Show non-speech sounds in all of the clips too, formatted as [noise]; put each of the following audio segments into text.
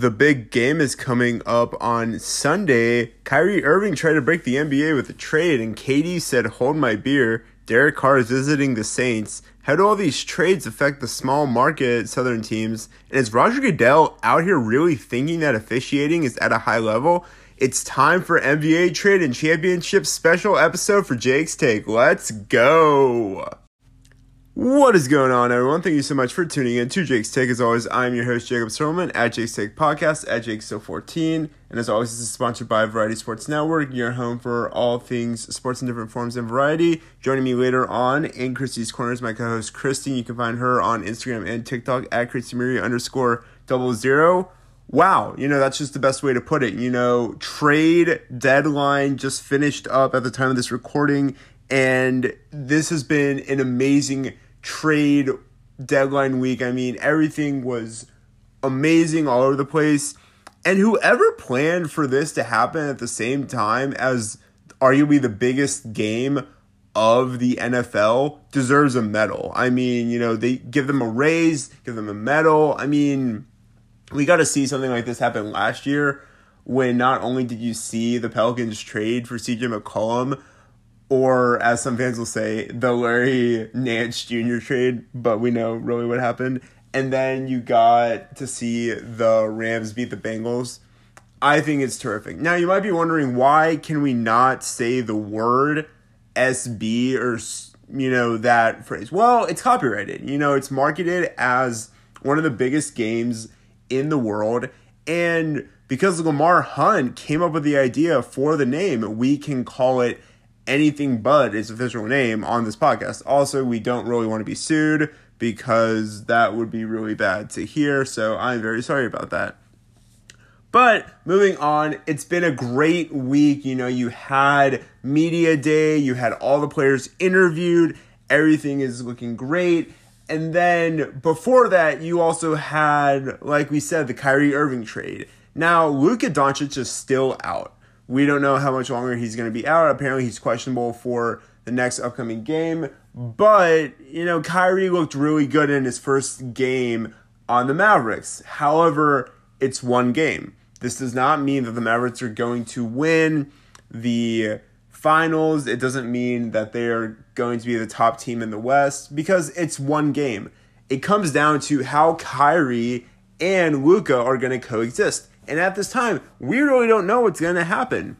the big game is coming up on Sunday. Kyrie Irving tried to break the NBA with a trade, and KD said, Hold my beer. Derek Carr is visiting the Saints. How do all these trades affect the small market Southern teams? And is Roger Goodell out here really thinking that officiating is at a high level? It's time for NBA Trade and Championship special episode for Jake's Take. Let's go! What is going on, everyone? Thank you so much for tuning in to Jake's Take. As always, I'm your host, Jacob Serlman at Jake's Take Podcast at Jake 14 And as always, this is sponsored by Variety Sports Network, your home for all things sports in different forms and variety. Joining me later on in Christy's Corners, my co host, Christy. You can find her on Instagram and TikTok at christymeria underscore double zero. Wow, you know, that's just the best way to put it. You know, trade deadline just finished up at the time of this recording, and this has been an amazing trade deadline week. I mean, everything was amazing all over the place. And whoever planned for this to happen at the same time as arguably the biggest game of the NFL deserves a medal. I mean, you know, they give them a raise, give them a medal. I mean, we got to see something like this happen last year when not only did you see the Pelicans trade for CJ McCollum, or as some fans will say, the Larry Nance Jr. trade, but we know really what happened. And then you got to see the Rams beat the Bengals. I think it's terrific. Now you might be wondering why can we not say the word SB or you know that phrase? Well, it's copyrighted. You know, it's marketed as one of the biggest games in the world and because Lamar Hunt came up with the idea for the name, we can call it anything but its official name on this podcast. Also, we don't really want to be sued because that would be really bad to hear. So I'm very sorry about that. But moving on, it's been a great week. You know, you had media day, you had all the players interviewed, everything is looking great. And then before that, you also had, like we said, the Kyrie Irving trade. Now, Luka Doncic is still out. We don't know how much longer he's going to be out. Apparently, he's questionable for the next upcoming game. But, you know, Kyrie looked really good in his first game on the Mavericks. However, it's one game. This does not mean that the Mavericks are going to win the finals. It doesn't mean that they are going to be the top team in the West because it's one game. It comes down to how Kyrie and Luka are going to coexist. And at this time, we really don't know what's going to happen.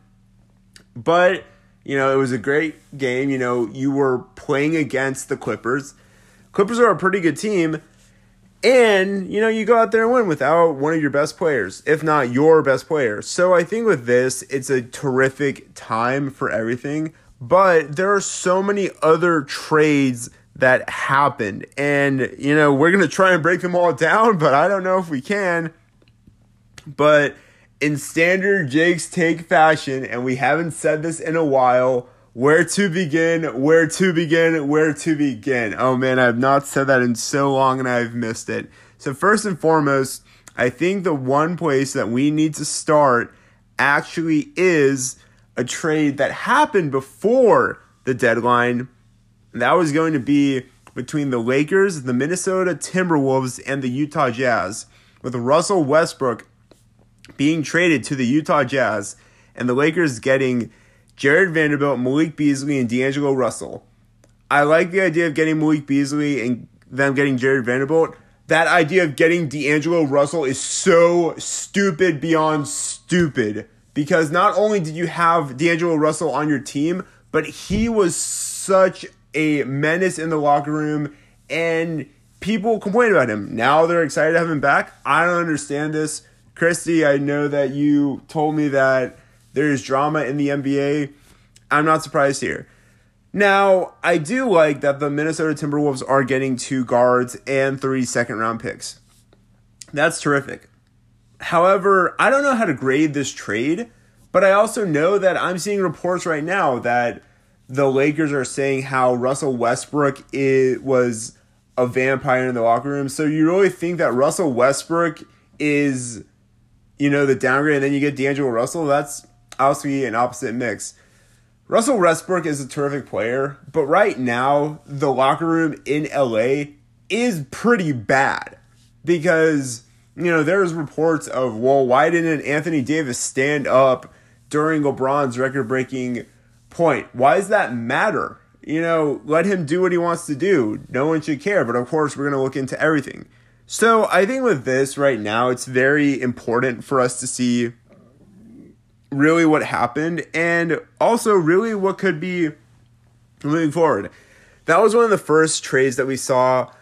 But, you know, it was a great game. You know, you were playing against the Clippers. Clippers are a pretty good team. And, you know, you go out there and win without one of your best players, if not your best player. So I think with this, it's a terrific time for everything. But there are so many other trades that happened. And, you know, we're going to try and break them all [laughs] down, but I don't know if we can. But in standard Jake's Take fashion, and we haven't said this in a while, where to begin, where to begin, where to begin. Oh man, I have not said that in so long and I've missed it. So, first and foremost, I think the one place that we need to start actually is a trade that happened before the deadline. That was going to be between the Lakers, the Minnesota Timberwolves, and the Utah Jazz, with Russell Westbrook being traded to the Utah Jazz, and the Lakers getting Jarred Vanderbilt, Malik Beasley, and D'Angelo Russell. I like the idea of getting Malik Beasley and them getting Jarred Vanderbilt. That idea of getting D'Angelo Russell is so stupid beyond stupid because not only did you have D'Angelo Russell on your team, but he was such a menace in the locker room and people complain about him. Now they're excited to have him back. I don't understand this. Christy, I know that you told me that there's drama in the NBA. I'm not surprised here. Now, I do like that the Minnesota Timberwolves are getting two guards and three second round picks. That's terrific. However, I don't know how to grade this trade, but I also know that I'm seeing reports right now that the Lakers are saying how Russell Westbrook is, was a vampire in the locker room. So you really think that Russell Westbrook is you know, the downgrade, and then you get D'Angelo Russell, that's obviously an opposite mix. Russell Westbrook is a terrific player, but right now, the locker room in LA is pretty bad because, you know, there's reports of, well, why didn't Anthony Davis stand up during LeBron's record breaking point? Why does that matter? You know, let him do what he wants to do. No one should care. But of course, we're going to look into everything. So I think with this right now, it's very important for us to see really what happened and also really what could be moving forward. That was one of the first trades that we saw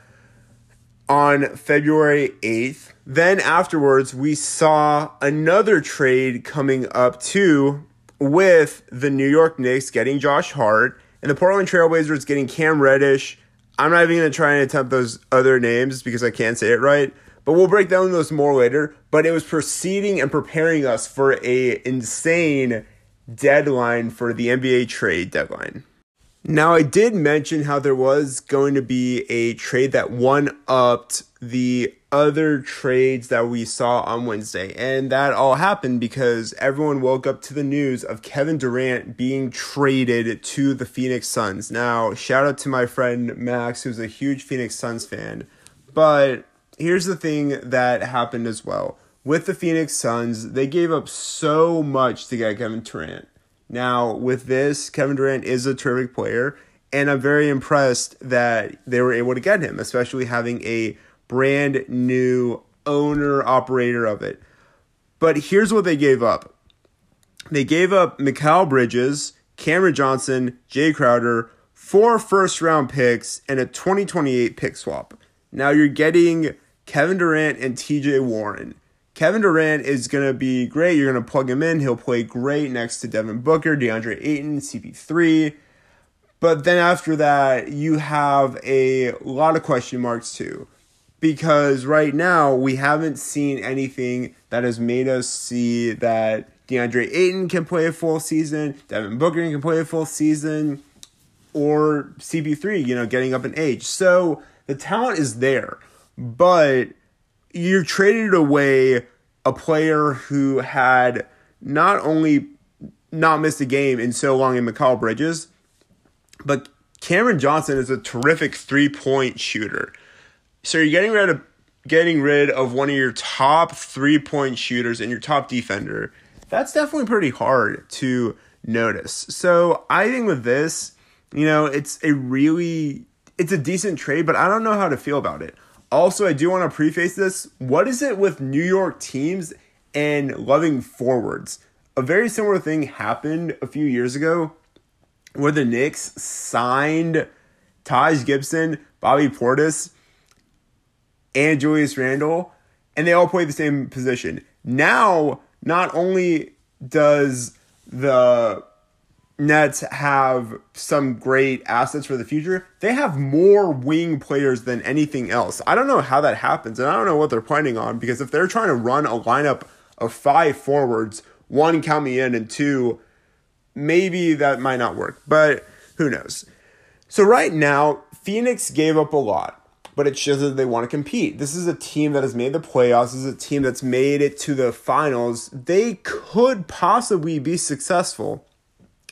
on February 8th. Then afterwards, we saw another trade coming up too with the New York Knicks getting Josh Hart and the Portland Trailblazers getting Cam Reddish. I'm not even going to try and attempt those other names because I can't say it right, but we'll break down those more later. But it was proceeding and preparing us for a insane deadline for the NBA trade deadline. Now, I did mention how there was going to be a trade that one upped the other trades that we saw on Wednesday. And that all happened because everyone woke up to the news of Kevin Durant being traded to the Phoenix Suns. Now, shout out to my friend Max, who's a huge Phoenix Suns fan. But here's the thing that happened as well. With the Phoenix Suns, they gave up so much to get Kevin Durant. Now, with this, Kevin Durant is a terrific player, and I'm very impressed that they were able to get him, especially having a brand new owner operator of it. But here's what they gave up they gave up Mikal Bridges, Cameron Johnson, Jae Crowder, four first round picks, and a 2028 pick swap. Now you're getting Kevin Durant and TJ Warren. Kevin Durant is going to be great. You're going to plug him in. He'll play great next to Devin Booker, DeAndre Ayton, CP3. But then after that, you have a lot of question marks too. Because right now, we haven't seen anything that has made us see that DeAndre Ayton can play a full season, Devin Booker can play a full season, or CP3, you know, getting up in age. So the talent is there. But you traded away a player who had not only not missed a game in so long in Mikal Bridges, but Cameron Johnson is a terrific three point shooter. So you're getting rid of getting rid of one of your top three point shooters and your top defender. That's definitely pretty hard to notice. So I think with this, you know, it's a really it's a decent trade, but I don't know how to feel about it. Also, I do want to preface this. What is it with New York teams and loving forwards? A very similar thing happened a few years ago where the Knicks signed Taj Gibson, Bobby Portis, and Julius Randle, and they all play the same position. Now, not only does the Nets have some great assets for the future. They have more wing players than anything else. I don't know how that happens, and I don't know what they're planning on because if they're trying to run a lineup of five forwards, one, count me in, and two, maybe that might not work, but who knows. So, right now, Phoenix gave up a lot, but it shows that they want to compete. This is a team that has made the playoffs, this is a team that's made it to the finals. They could possibly be successful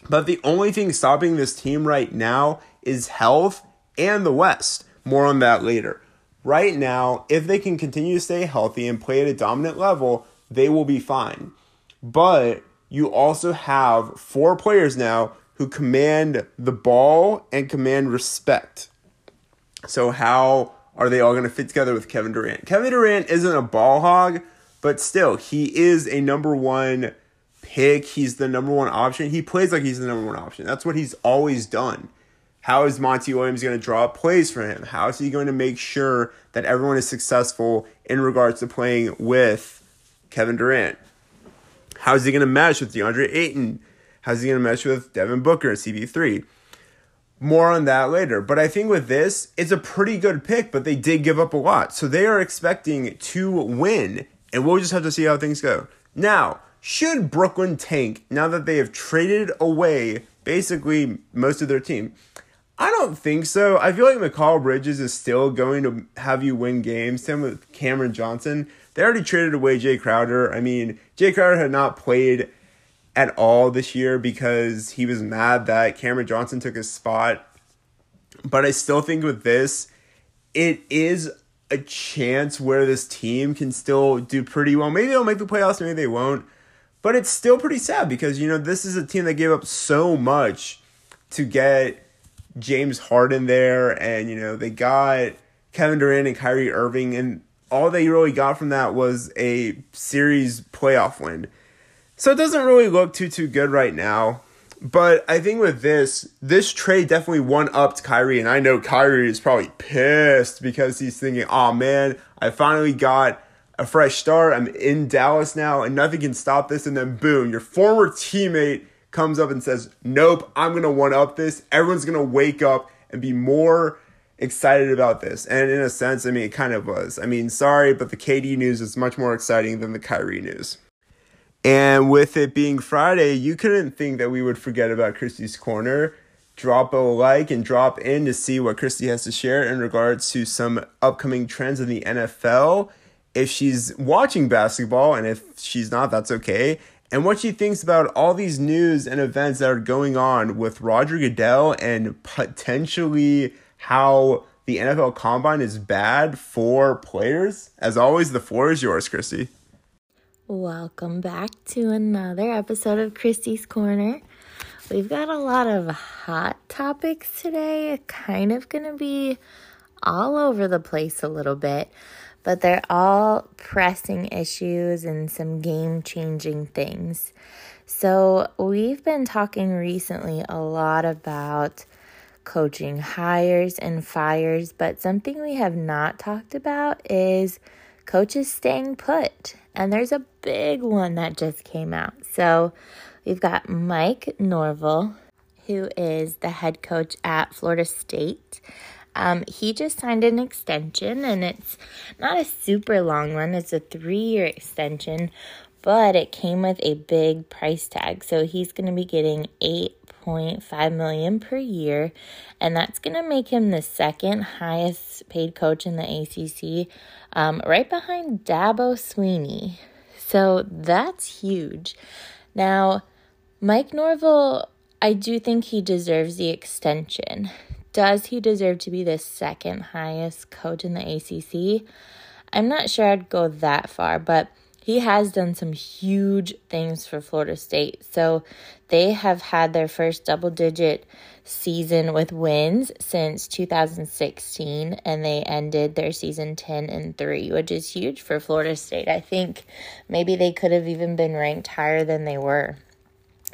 but the only thing stopping this team right now is health and the West. More on that later. Right now, if they can continue to stay healthy and play at a dominant level, they will be fine. But you also have four players now who command the ball and command respect. So, how are they all going to fit together with Kevin Durant? Kevin Durant isn't a ball hog, but still, he is a number one pick. He's the number one option. He plays like he's the number one option. That's what he's always done. How is Monty Williams going to draw plays for him? How is he going to make sure that everyone is successful in regards to playing with Kevin Durant? How is he going to mesh with DeAndre Ayton? How's he going to mesh with Devin Booker and CP3? More on that later. But I think with this, it's a pretty good pick, but they did give up a lot. So they are expecting to win, and we'll just have to see how things go. Now, should Brooklyn tank now that they have traded away basically most of their team? I don't think so. I feel like Mikal Bridges is still going to have you win games. Same with Cameron Johnson. They already traded away Jae Crowder. I mean, Jae Crowder had not played at all this year because he was mad that Cameron Johnson took his spot. But I still think with this, it is a chance where this team can still do pretty well. Maybe they'll make the playoffs, maybe they won't. But it's still pretty sad because, you know, this is a team that gave up so much to get James Harden there. And, you know, they got Kevin Durant and Kyrie Irving. And all they really got from that was a series playoff win. So it doesn't really look too, too good right now. But I think with this, this trade definitely one upped Kyrie, and I know Kyrie is probably pissed because he's thinking, "Oh man, I finally got a fresh start. I'm in Dallas now, and nothing can stop this." And then boom, your former teammate comes up and says, "Nope, I'm gonna one up this. Everyone's gonna wake up and be more." excited about this. And in a sense, I mean, it kind of was. I mean, sorry, but the KD news is much more exciting than the Kyrie news. And with it being Friday, you couldn't think that we would forget about Christy's Corner. Drop a like and drop in to see what Christy has to share in regards to some upcoming trends in the NFL. If she's watching basketball, and if she's not, that's okay. And what she thinks about all these news and events that are going on with Roger Goodell and potentially how the NFL combine is bad for players. As always, the floor is yours, Christy. Welcome back to another episode of Christy's Corner. We've got a lot of hot topics today, kind of going to be all over the place a little bit, but they're all pressing issues and some game changing things. So, we've been talking recently a lot about coaching hires and fires, but something we have not talked about is coaches staying put and there's a big one that just came out. So we've got Mike Norvell, who is the head coach at Florida State. Um, he just signed an extension, and it's not a super long one, it's a three year extension, but it came with a big price tag. So he's going to be getting 8.5 million per year, and that's going to make him the second highest paid coach in the ACC um, right behind Dabo Swinney. So that's huge. Now, Mike Norvell, I do think he deserves the extension. Does he deserve to be the second highest coach in the ACC? I'm not sure I'd go that far, but he has done some huge things for Florida State. So they have had their first double digit season with wins since 2016 and they ended their season 10 and 3, which is huge for Florida State. I think maybe they could have even been ranked higher than they were.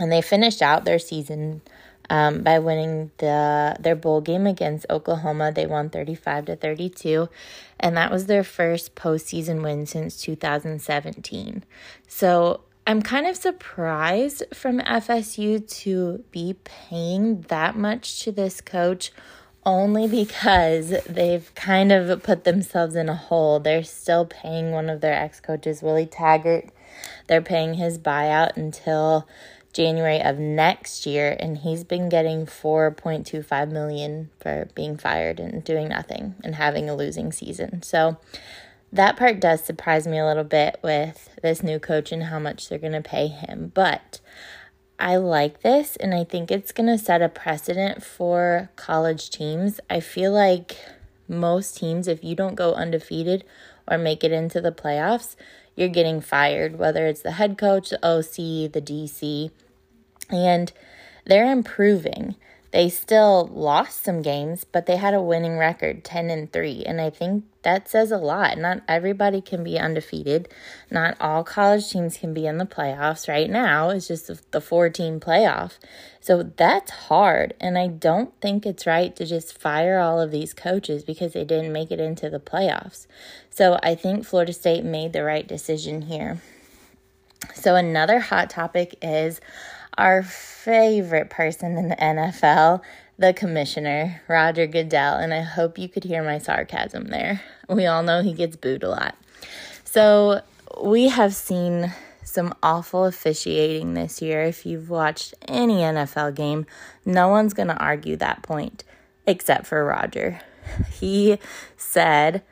And they finished out their season um, by winning the their bowl game against Oklahoma. They won 35 to 32, and that was their first postseason win since 2017. So I'm kind of surprised from FSU to be paying that much to this coach only because they've kind of put themselves in a hole. They're still paying one of their ex coaches, Willie Taggart. They're paying his buyout until January of next year and he's been getting 4.25 million for being fired and doing nothing and having a losing season. So that part does surprise me a little bit with this new coach and how much they're going to pay him. But I like this and I think it's going to set a precedent for college teams. I feel like most teams if you don't go undefeated or make it into the playoffs, you're getting fired, whether it's the head coach, the OC, the DC, and they're improving. They still lost some games, but they had a winning record, 10 and 3, and I think that says a lot. Not everybody can be undefeated. Not all college teams can be in the playoffs right now. It's just the four team playoff. So that's hard, and I don't think it's right to just fire all of these coaches because they didn't make it into the playoffs. So I think Florida State made the right decision here. So another hot topic is our favorite person in the NFL, the commissioner, Roger Goodell. And I hope you could hear my sarcasm there. We all know he gets booed a lot. So we have seen some awful officiating this year. If you've watched any NFL game, no one's going to argue that point except for Roger. He said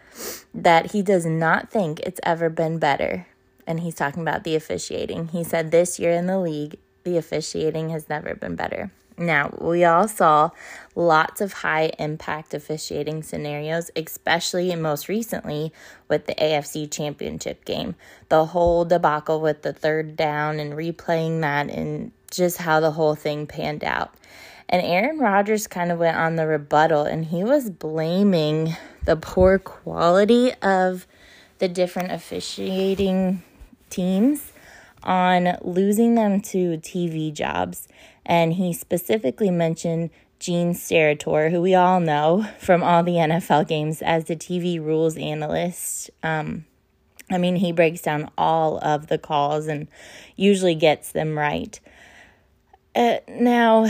that he does not think it's ever been better. And he's talking about the officiating. He said this year in the league, the officiating has never been better. Now, we all saw lots of high impact officiating scenarios, especially most recently with the AFC Championship game. The whole debacle with the third down and replaying that and just how the whole thing panned out. And Aaron Rodgers kind of went on the rebuttal and he was blaming the poor quality of the different officiating teams on losing them to TV jobs. And he specifically mentioned Gene Steratore, who we all know from all the NFL games as the TV rules analyst. Um, I mean, he breaks down all of the calls and usually gets them right. Uh, now,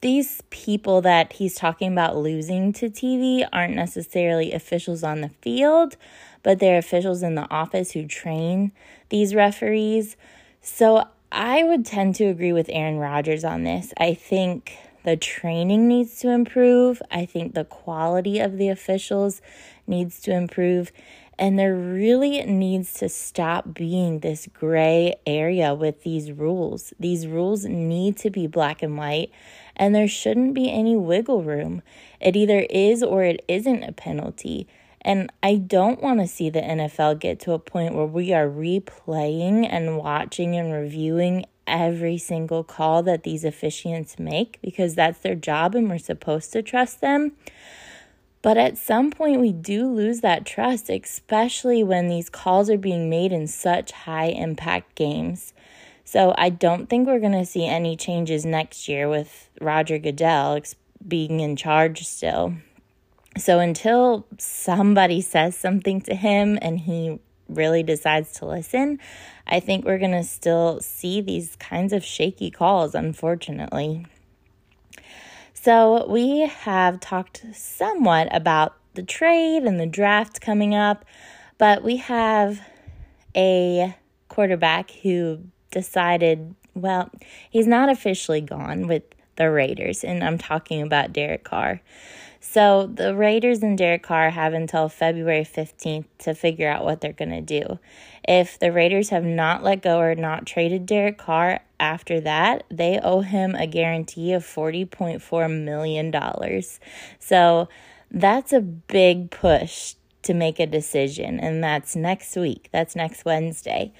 these people that he's talking about losing to TV aren't necessarily officials on the field, but they're officials in the office who train these referees. So I would tend to agree with Aaron Rodgers on this. I think the training needs to improve. I think the quality of the officials needs to improve. And there really needs to stop being this gray area with these rules. These rules need to be black and white, and there shouldn't be any wiggle room. It either is or it isn't a penalty. And I don't want to see the NFL get to a point where we are replaying and watching and reviewing every single call that these officiants make because that's their job and we're supposed to trust them. But at some point, we do lose that trust, especially when these calls are being made in such high impact games. So I don't think we're going to see any changes next year with Roger Goodell being in charge still. So until somebody says something to him and he really decides to listen, I think we're going to still see these kinds of shaky calls, unfortunately. So, we have talked somewhat about the trade and the draft coming up, but we have a quarterback who decided, well, he's not officially gone with the Raiders, and I'm talking about Derek Carr. So the Raiders and Derek Carr have until February 15th to figure out what they're going to do. If the Raiders have not let go or not traded Derek Carr after that, they owe him a guarantee of $40.4 million. So that's a big push to make a decision, and that's next week. That's next Wednesday.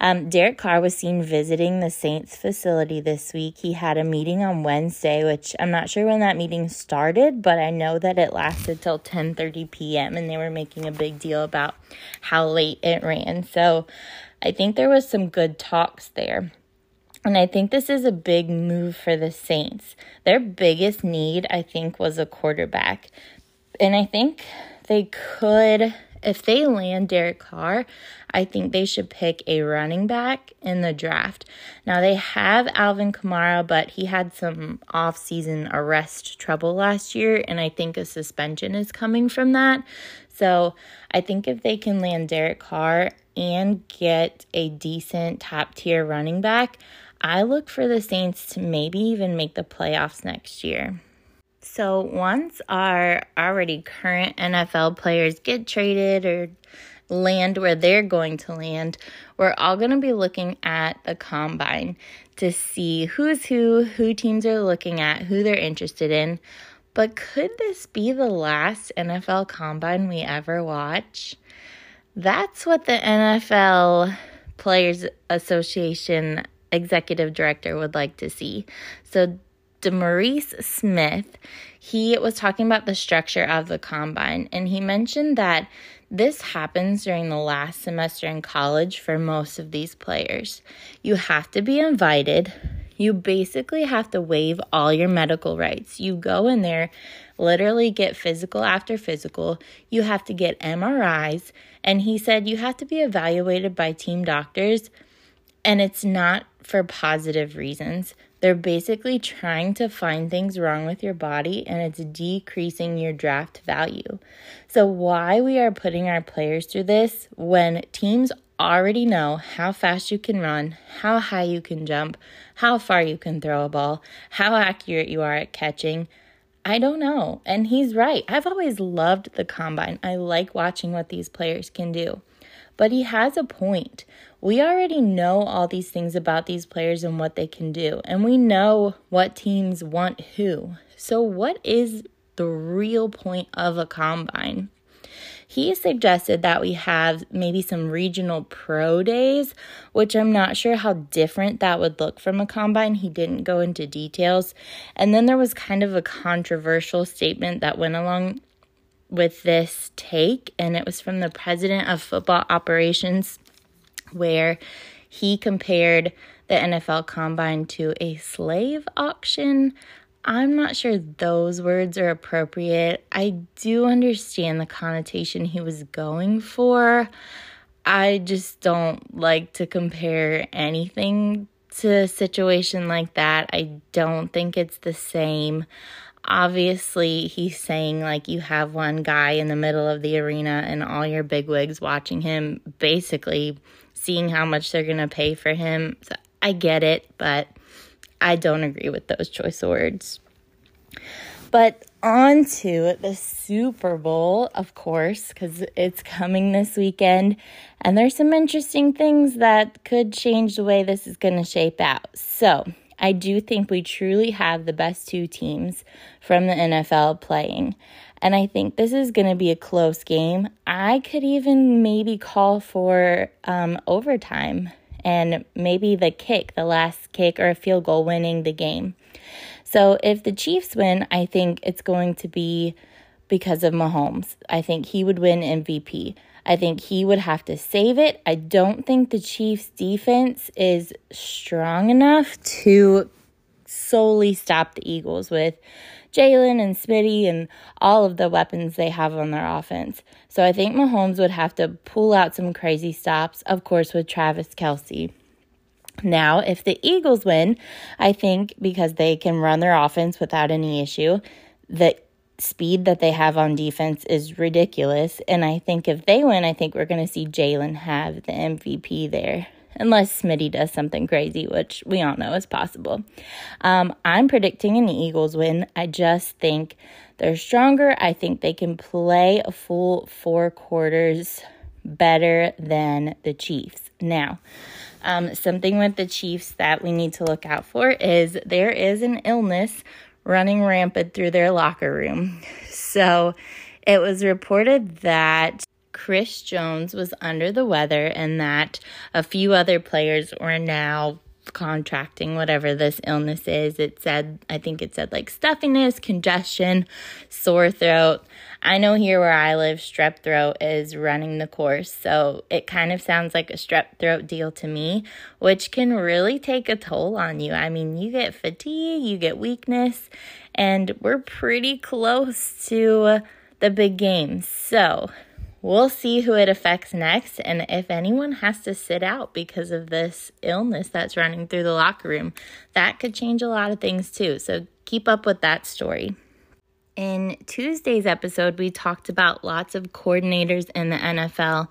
Um, Derek Carr was seen visiting the Saints facility this week. He had a meeting on Wednesday, which I'm not sure when that meeting started, but I know that it lasted till 10:30 p.m. and they were making a big deal about how late it ran. So I think there was some good talks there. And I think this is a big move for the Saints. Their biggest need, I think, was a quarterback. And I think they could if they land Derek Carr, I think they should pick a running back in the draft. Now they have Alvin Kamara, but he had some off-season arrest trouble last year, and I think a suspension is coming from that. So I think if they can land Derek Carr and get a decent top tier running back, I look for the Saints to maybe even make the playoffs next year. So once our already current NFL players get traded or land where they're going to land, we're all going to be looking at the combine to see who's who, who teams are looking at, who they're interested in. But could this be the last NFL combine we ever watch? That's what the NFL Players Association executive director would like to see. So DeMaurice Smith, he was talking about the structure of the combine, and he mentioned that this happens during the last semester in college for most of these players. You have to be invited. You basically have to waive all your medical rights. You go in there, literally get physical after physical. You have to get MRIs. And he said you have to be evaluated by team doctors, and it's not for positive reasons. They're basically trying to find things wrong with your body and it's decreasing your draft value. So, why we are putting our players through this when teams already know how fast you can run, how high you can jump, how far you can throw a ball, how accurate you are at catching. I don't know. And he's right. I've always loved the combine. I like watching what these players can do. But he has a point. We already know all these things about these players and what they can do, and we know what teams want who. So, what is the real point of a combine? He suggested that we have maybe some regional pro days, which I'm not sure how different that would look from a combine. He didn't go into details. And then there was kind of a controversial statement that went along with this take, and it was from the president of football operations, where he compared the NFL combine to a slave auction. I'm not sure those words are appropriate. I do understand the connotation he was going for. I just don't like to compare anything to a situation like that. I don't think it's the same. Obviously, he's saying like you have one guy in the middle of the arena and all your bigwigs watching him, basically seeing how much they're going to pay for him. So I get it, but I don't agree with those choice words. But on to the Super Bowl, of course, because it's coming this weekend. And there's some interesting things that could change the way this is going to shape out. So I do think we truly have the best two teams from the NFL playing. And I think this is going to be a close game. I could even maybe call for um, overtime and maybe the kick, the last kick or a field goal winning the game. So if the Chiefs win, I think it's going to be because of Mahomes. I think he would win MVP. I think he would have to save it. I don't think the Chiefs defense is strong enough to solely stop the Eagles with Jalen and Smitty and all of the weapons they have on their offense. So I think Mahomes would have to pull out some crazy stops, of course, with Travis Kelce. Now, if the Eagles win, I think because they can run their offense without any issue, the speed that they have on defense is ridiculous. And I think if they win, I think we're going to see Jalen have the MVP there. Unless Smitty does something crazy, which we all know is possible. Um, I'm predicting an Eagles win. I just think they're stronger. I think they can play a full four quarters better than the Chiefs. Now, um, something with the Chiefs that we need to look out for is there is an illness running rampant through their locker room. [laughs] So it was reported that Chris Jones was under the weather and that a few other players were now contracting whatever this illness is. It said, I think it said like stuffiness, congestion, sore throat. I know here where I live, strep throat is running the course. So it kind of sounds like a strep throat deal to me, which can really take a toll on you. I mean, you get fatigue, you get weakness, and we're pretty close to the big game. So we'll see who it affects next and if anyone has to sit out because of this illness that's running through the locker room. That could change a lot of things too. So keep up with that story. In Tuesday's episode, we talked about lots of coordinators in the NFL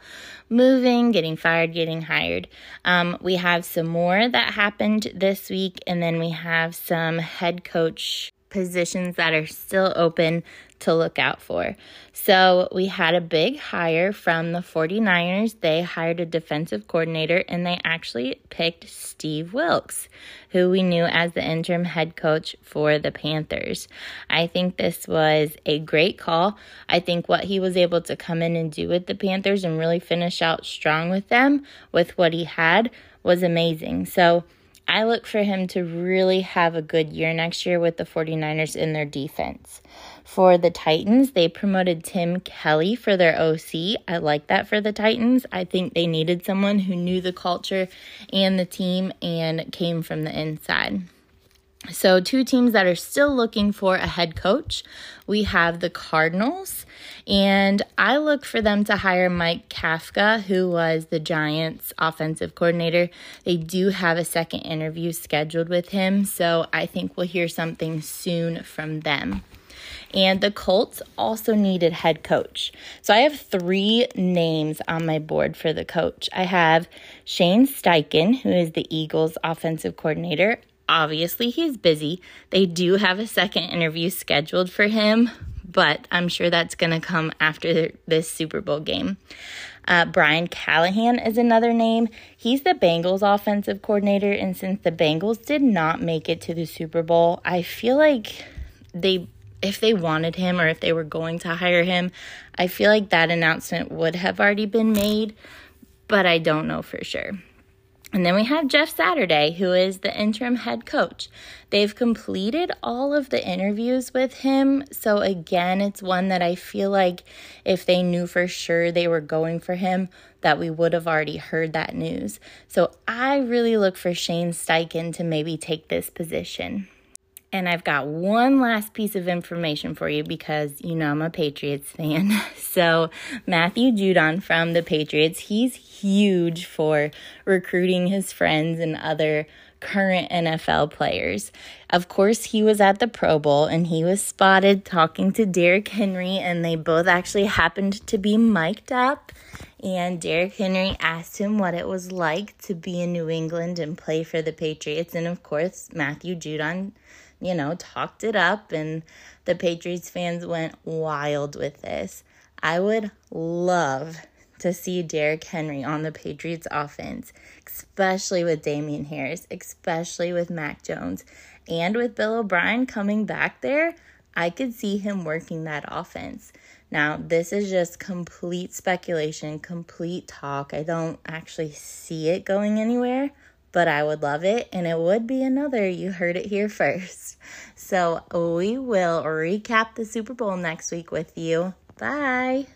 moving, getting fired, getting hired. Um, we have some more that happened this week, and then we have some head coach positions that are still open to look out for. So we had a big hire from the 49ers. They hired a defensive coordinator and they actually picked Steve Wilks, who we knew as the interim head coach for the Panthers. I think this was a great call. I think what he was able to come in and do with the Panthers and really finish out strong with them with what he had was amazing. So I look for him to really have a good year next year with the 49ers in their defense. For the Titans, they promoted Tim Kelly for their OC. I like that for the Titans. I think they needed someone who knew the culture and the team and came from the inside. So, two teams that are still looking for a head coach. We have the Cardinals, and I look for them to hire Mike Kafka, who was the Giants' offensive coordinator. They do have a second interview scheduled with him, so I think we'll hear something soon from them. And the Colts also needed head coach. So I have three names on my board for the coach. I have Shane Steichen, who is the Eagles' offensive coordinator obviously he's busy. They do have a second interview scheduled for him, but I'm sure that's going to come after this Super Bowl game. Uh, Brian Callahan is another name. He's the Bengals offensive coordinator, and since the Bengals did not make it to the Super Bowl, I feel like they, if they wanted him or if they were going to hire him, I feel like that announcement would have already been made, but I don't know for sure. And then we have Jeff Saturday, who is the interim head coach. They've completed all of the interviews with him. So, again, it's one that I feel like if they knew for sure they were going for him, that we would have already heard that news. So, I really look for Shane Steichen to maybe take this position. And I've got one last piece of information for you because you know I'm a Patriots fan. [laughs] So, Matthew Judon from the Patriots, he's huge for recruiting his friends and other current NFL players. Of course, he was at the Pro Bowl and he was spotted talking to Derrick Henry, and they both actually happened to be mic'd up. And Derrick Henry asked him what it was like to be in New England and play for the Patriots. And of course, Matthew Judon you know, talked it up, and the Patriots fans went wild with this. I would love to see Derrick Henry on the Patriots offense, especially with Damien Harris, especially with Mac Jones, and with Bill O'Brien coming back there. I could see him working that offense. Now, this is just complete speculation, complete talk. I don't actually see it going anywhere, but I would love it. And it would be another, you heard it here [laughs] first. So we will recap the Super Bowl next week with you. Bye.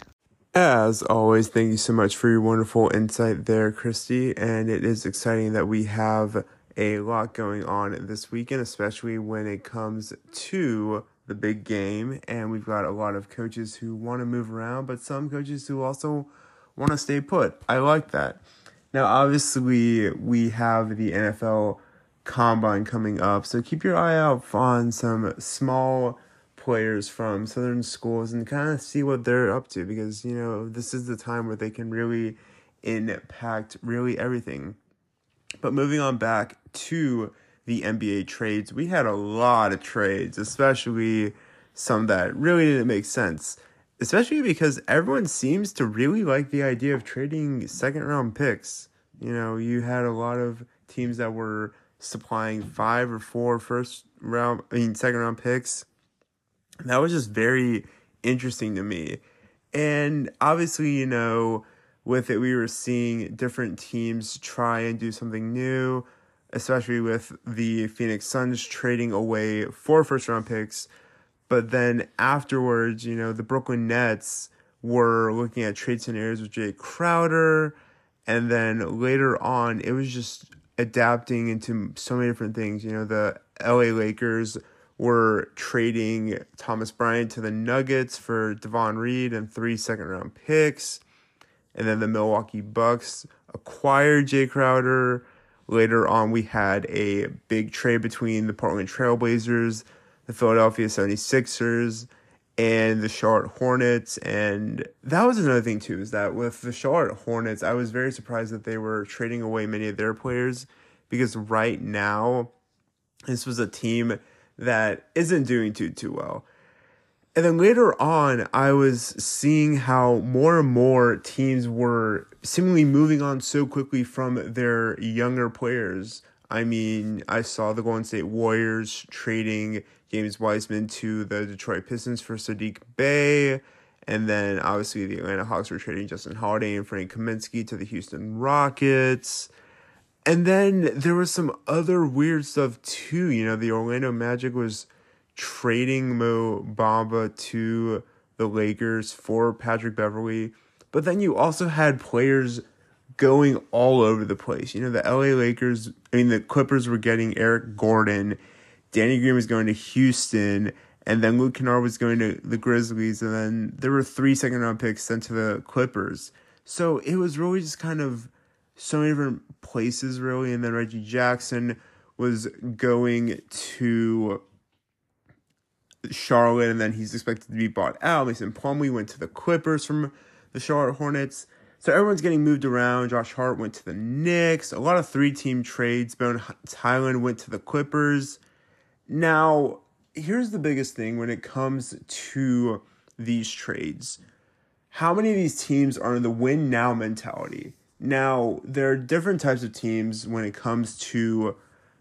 As always, thank you so much for your wonderful insight there, Christy. And it is exciting that we have a lot going on this weekend, especially when it comes to the big game. And we've got a lot of coaches who want to move around, but some coaches who also want to stay put. I like that. Now, obviously, we have the NFL combine coming up, so keep your eye out on some small players from southern schools and kind of see what they're up to because you know this is the time where they can really impact really everything. But moving on back to the NBA trades, we had a lot of trades, especially some that really didn't make sense especially because everyone seems to really like the idea of trading second round picks. You know, you had a lot of teams that were supplying five or four first round, I mean, second round picks. That was just very interesting to me. And obviously, you know, with it, we were seeing different teams try and do something new, especially with the Phoenix Suns trading away four first round picks but then afterwards, you know, the Brooklyn Nets were looking at trade scenarios with Jae Crowder. And then later on, it was just adapting into so many different things. You know, the LA Lakers were trading Thomas Bryant to the Nuggets for Davon Reed and three second round picks. And then the Milwaukee Bucks acquired Jae Crowder. Later on, we had a big trade between the Portland Trailblazers the Philadelphia 76ers and the Charlotte Hornets. And that was another thing, too, is that with the Charlotte Hornets, I was very surprised that they were trading away many of their players because right now, this was a team that isn't doing too, too well. And then later on, I was seeing how more and more teams were seemingly moving on so quickly from their younger players. I mean, I saw the Golden State Warriors trading James Wiseman to the Detroit Pistons for Saddiq Bey. And then obviously the Atlanta Hawks were trading Justin Holiday and Frank Kaminsky to the Houston Rockets. And then there was some other weird stuff too. You know, the Orlando Magic was trading Mo Bamba to the Lakers for Patrick Beverley. But then you also had players going all over the place. You know, the LA Lakers, I mean, the Clippers were getting Eric Gordon Danny Green was going to Houston, and then Luke Kennard was going to the Grizzlies, and then there were three second round picks sent to the Clippers. So it was really just kind of so many different places, really. And then Reggie Jackson was going to Charlotte, and then he's expected to be bought out. Mason Plumlee went to the Clippers from the Charlotte Hornets. So everyone's getting moved around. Josh Hart went to the Knicks. A lot of three team trades. Bones Hyland went to the Clippers. Now, here's the biggest thing when it comes to these trades. how many of these teams are in the win now mentality? Now, there are different types of teams when it comes to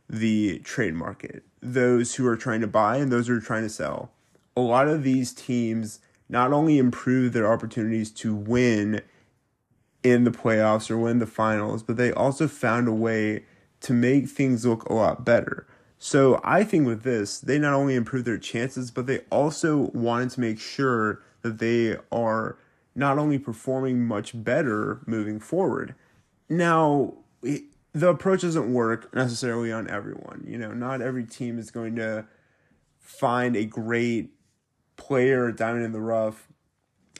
the trade market those who are trying to buy and those who are trying to sell. A lot of these teams not only improve their opportunities to win in the playoffs or win the finals, but they also found a way to make things look a lot better. So I think with this, they not only improved their chances, but they also wanted to make sure that they are not only performing much better moving forward. Now, the approach doesn't work necessarily on everyone. You know, not every team is going to find a great player diamond in the rough.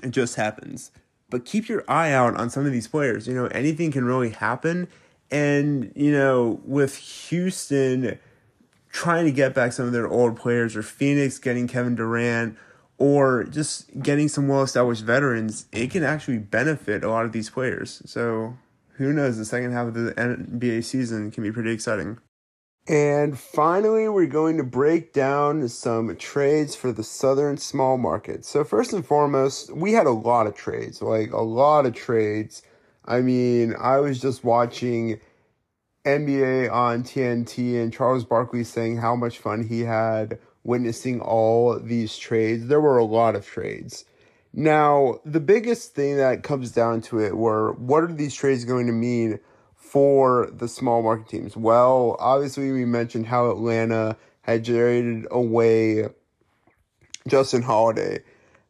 It just happens. But keep your eye out on some of these players. You know, anything can really happen. And, you know, with Houston trying to get back some of their old players, or Phoenix getting Kevin Durant, or just getting some well established veterans, it can actually benefit a lot of these players. So who knows? The second half of the NBA season can be pretty exciting. And finally, we're going to break down some trades for the Southern small market. So, first and foremost, we had a lot of trades, like a lot of trades. I mean, I was just watching NBA on TNT and Charles Barkley saying how much fun he had witnessing all these trades. There were a lot of trades. Now, the biggest thing that comes down to it were what are these trades going to mean for the small market teams? Well, obviously, we mentioned how Atlanta had traded away Justin Holiday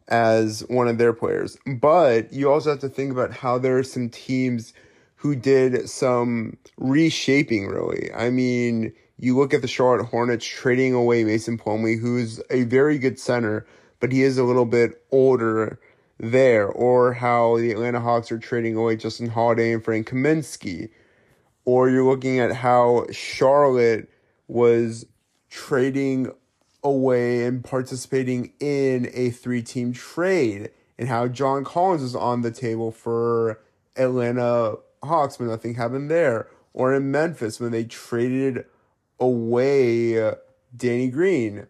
as one of their players. But you also have to think about how there are some teams who did some reshaping, really. I mean, you look at the Charlotte Hornets trading away Mason Plumlee, who's a very good center but he is a little bit older there. Or how the Atlanta Hawks are trading away Justin Holiday and Frank Kaminsky. Or you're looking at how Charlotte was trading away and participating in a three team trade and how John Collins is on the table for Atlanta Hawks, but nothing happened there. Or in Memphis when they traded away uh, Danny Green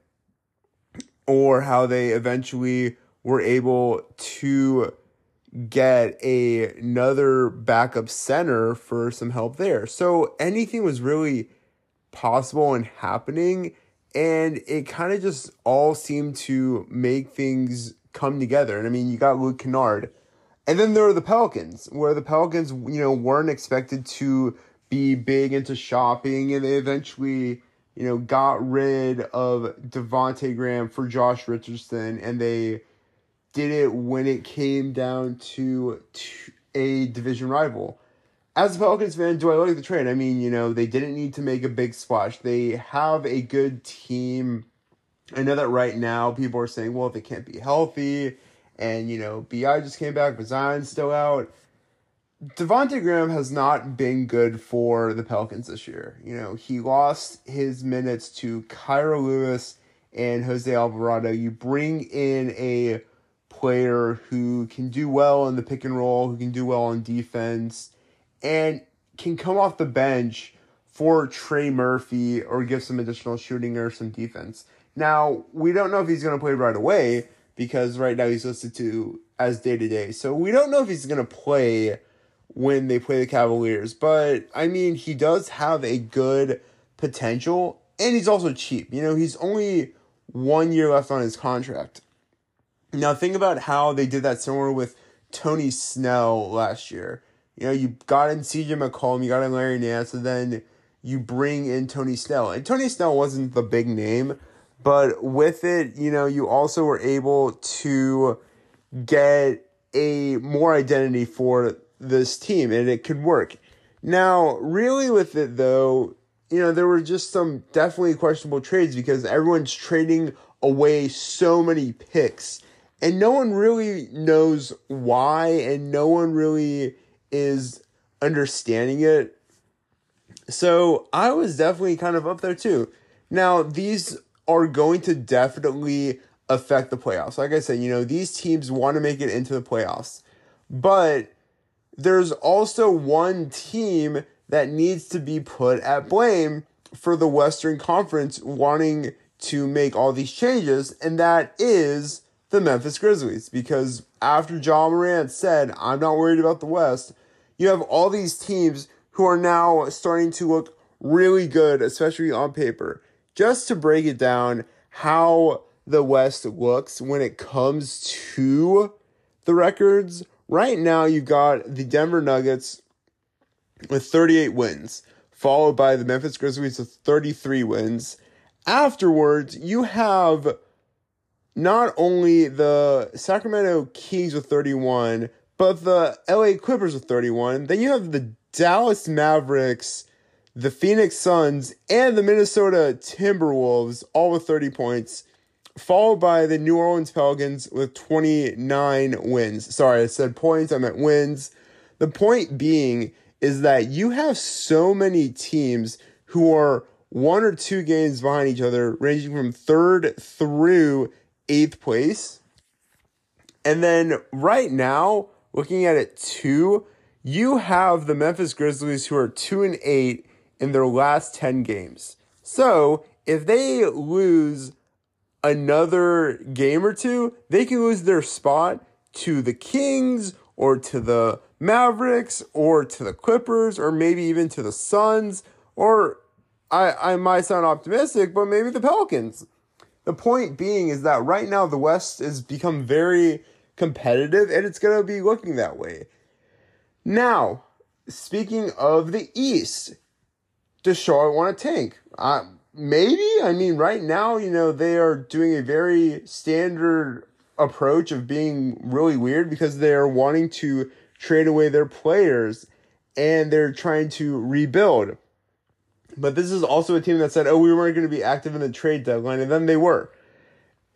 or how they eventually were able to get a, another backup center for some help there. So anything was really possible and happening and it kind of just all seemed to make things come together. And I mean, you got Luke Kennard. And then there were the Pelicans, where the Pelicans, you know, weren't expected to be big into shopping and they eventually you know, got rid of Devonte Graham for Josh Richardson, and they did it when it came down to, to a division rival. As a Pelicans fan, do I like the trade? I mean, you know, they didn't need to make a big splash. They have a good team. I know that right now people are saying, well, they can't be healthy, and you know, BI just came back, but Zion's still out. Devonte Graham has not been good for the Pelicans this year. You know, he lost his minutes to Kira Lewis and Jose Alvarado. You bring in a player who can do well in the pick and roll, who can do well on defense, and can come off the bench for Trey Murphy or give some additional shooting or some defense. Now, we don't know if he's going to play right away because right now he's listed to as day to day. So we don't know if he's going to play when they play the Cavaliers. But I mean, he does have a good potential, and he's also cheap. You know, he's only one year left on his contract. Now, think about how they did that similar with Tony Snell last year. You know, you got in CJ McCollum, you got in Larry Nance, and then you bring in Tony Snell. And Tony Snell wasn't the big name, but with it, you know, you also were able to get a more identity for this team and it could work. Now, really with it though, you know, there were just some definitely questionable trades because everyone's trading away so many picks and no one really knows why and no one really is understanding it. So, I was definitely kind of up there too. Now, these are going to definitely affect the playoffs. Like I said, you know, these teams want to make it into the playoffs. But there's also one team that needs to be put at blame for the Western Conference wanting to make all these changes, and that is the Memphis Grizzlies. Because after Ja Morant said, I'm not worried about the West, you have all these teams who are now starting to look really good, especially on paper. Just to break it down, how the West looks when it comes to the records. Right now, you've got the Denver Nuggets with 38 wins, followed by the Memphis Grizzlies with 33 wins. Afterwards, you have not only the Sacramento Kings with 31, but the LA Clippers with 31. Then you have the Dallas Mavericks, the Phoenix Suns, and the Minnesota Timberwolves, all with 30 points, followed by the New Orleans Pelicans with 29 wins. Sorry, I said points, I meant wins. The point being is that you have so many teams who are one or two games behind each other, ranging from third through eighth place. And then right now, looking at it too, you have the Memphis Grizzlies who are two and eight in their last 10 games. So if they lose another game or two, they can lose their spot to the Kings or to the Mavericks or to the Clippers or maybe even to the Suns or I, I might sound optimistic, but maybe the Pelicans. The point being is that right now the West has become very competitive and it's going to be looking that way. Now, speaking of the East, does Charlotte want to tank? Uh, maybe. I mean, right now, you know, they are doing a very standard approach of being really weird because they are wanting to trade away their players and they're trying to rebuild. But this is also a team that said, oh, we weren't going to be active in the trade deadline, and then they were.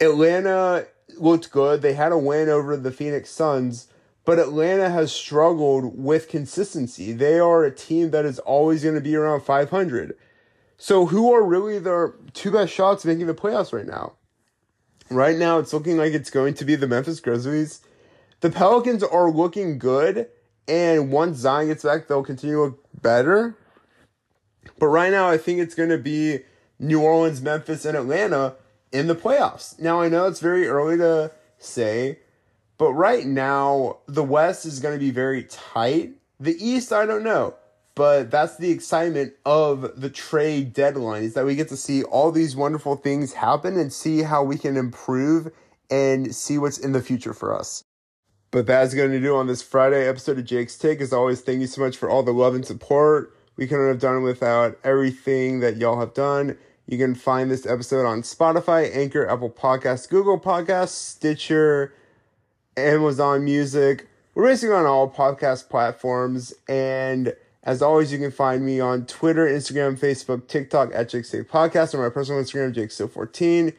Atlanta looked good. They had a win over the Phoenix Suns, but Atlanta has struggled with consistency. They are a team that is always going to be around 500. So, who are really their two best shots making the playoffs right now? Right now, it's looking like it's going to be the Memphis Grizzlies. The Pelicans are looking good, and once Zion gets back, they'll continue to look better. But right now, I think it's going to be New Orleans, Memphis, and Atlanta in the playoffs. Now, I know it's very early to say, but right now, the West is going to be very tight. The East, I don't know. But that's the excitement of the trade deadline is that we get to see all these wonderful things happen and see how we can improve and see what's in the future for us. But that's going to do on this Friday episode of Jake's Take. As always, thank you so much for all the love and support. We couldn't have done without everything that y'all have done. You can find this episode on Spotify, Anchor, Apple Podcasts, Google Podcasts, Stitcher, Amazon Music. We're basically on all podcast platforms. And as always, you can find me on Twitter, Instagram, Facebook, TikTok at Jake State Podcast, or my personal Instagram, Jake 14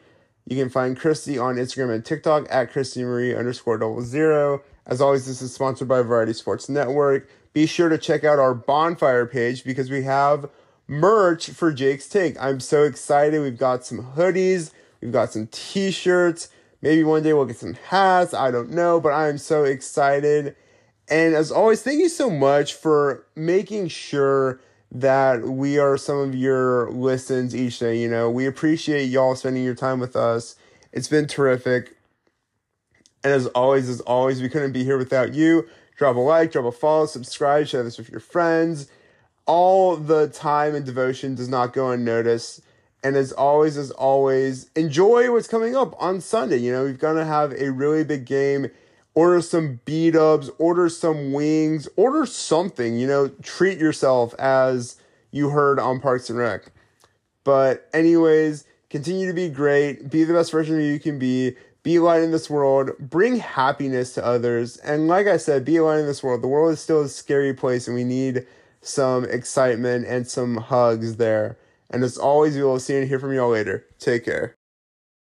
You can find Christy on Instagram and TikTok at Christy Marie underscore double zero. As always, this is sponsored by Variety Sports Network be sure to check out our bonfire page because we have merch for Jake's Take. I'm so excited. We've got some hoodies, we've got some t shirts. Maybe one day we'll get some hats. I don't know, but I'm so excited. And as always, thank you so much for making sure that we are some of your listens each day. You know, we appreciate y'all spending your time with us. It's been terrific. And as always, as always, we couldn't be here without you drop a like, drop a follow, subscribe, share this with your friends. All the time and devotion does not go unnoticed. And as always, as always, enjoy what's coming up on Sunday. You know, we're gonna have a really big game. Order some B dubs, order some wings, order something, you know, treat yourself as you heard on Parks and Rec. But, anyways, continue to be great, be the best version of you can be be light in this world, bring happiness to others. And like I said, be light in this world. The world is still a scary place and we need some excitement and some hugs there. And as always, we will see and hear from y'all later. Take care.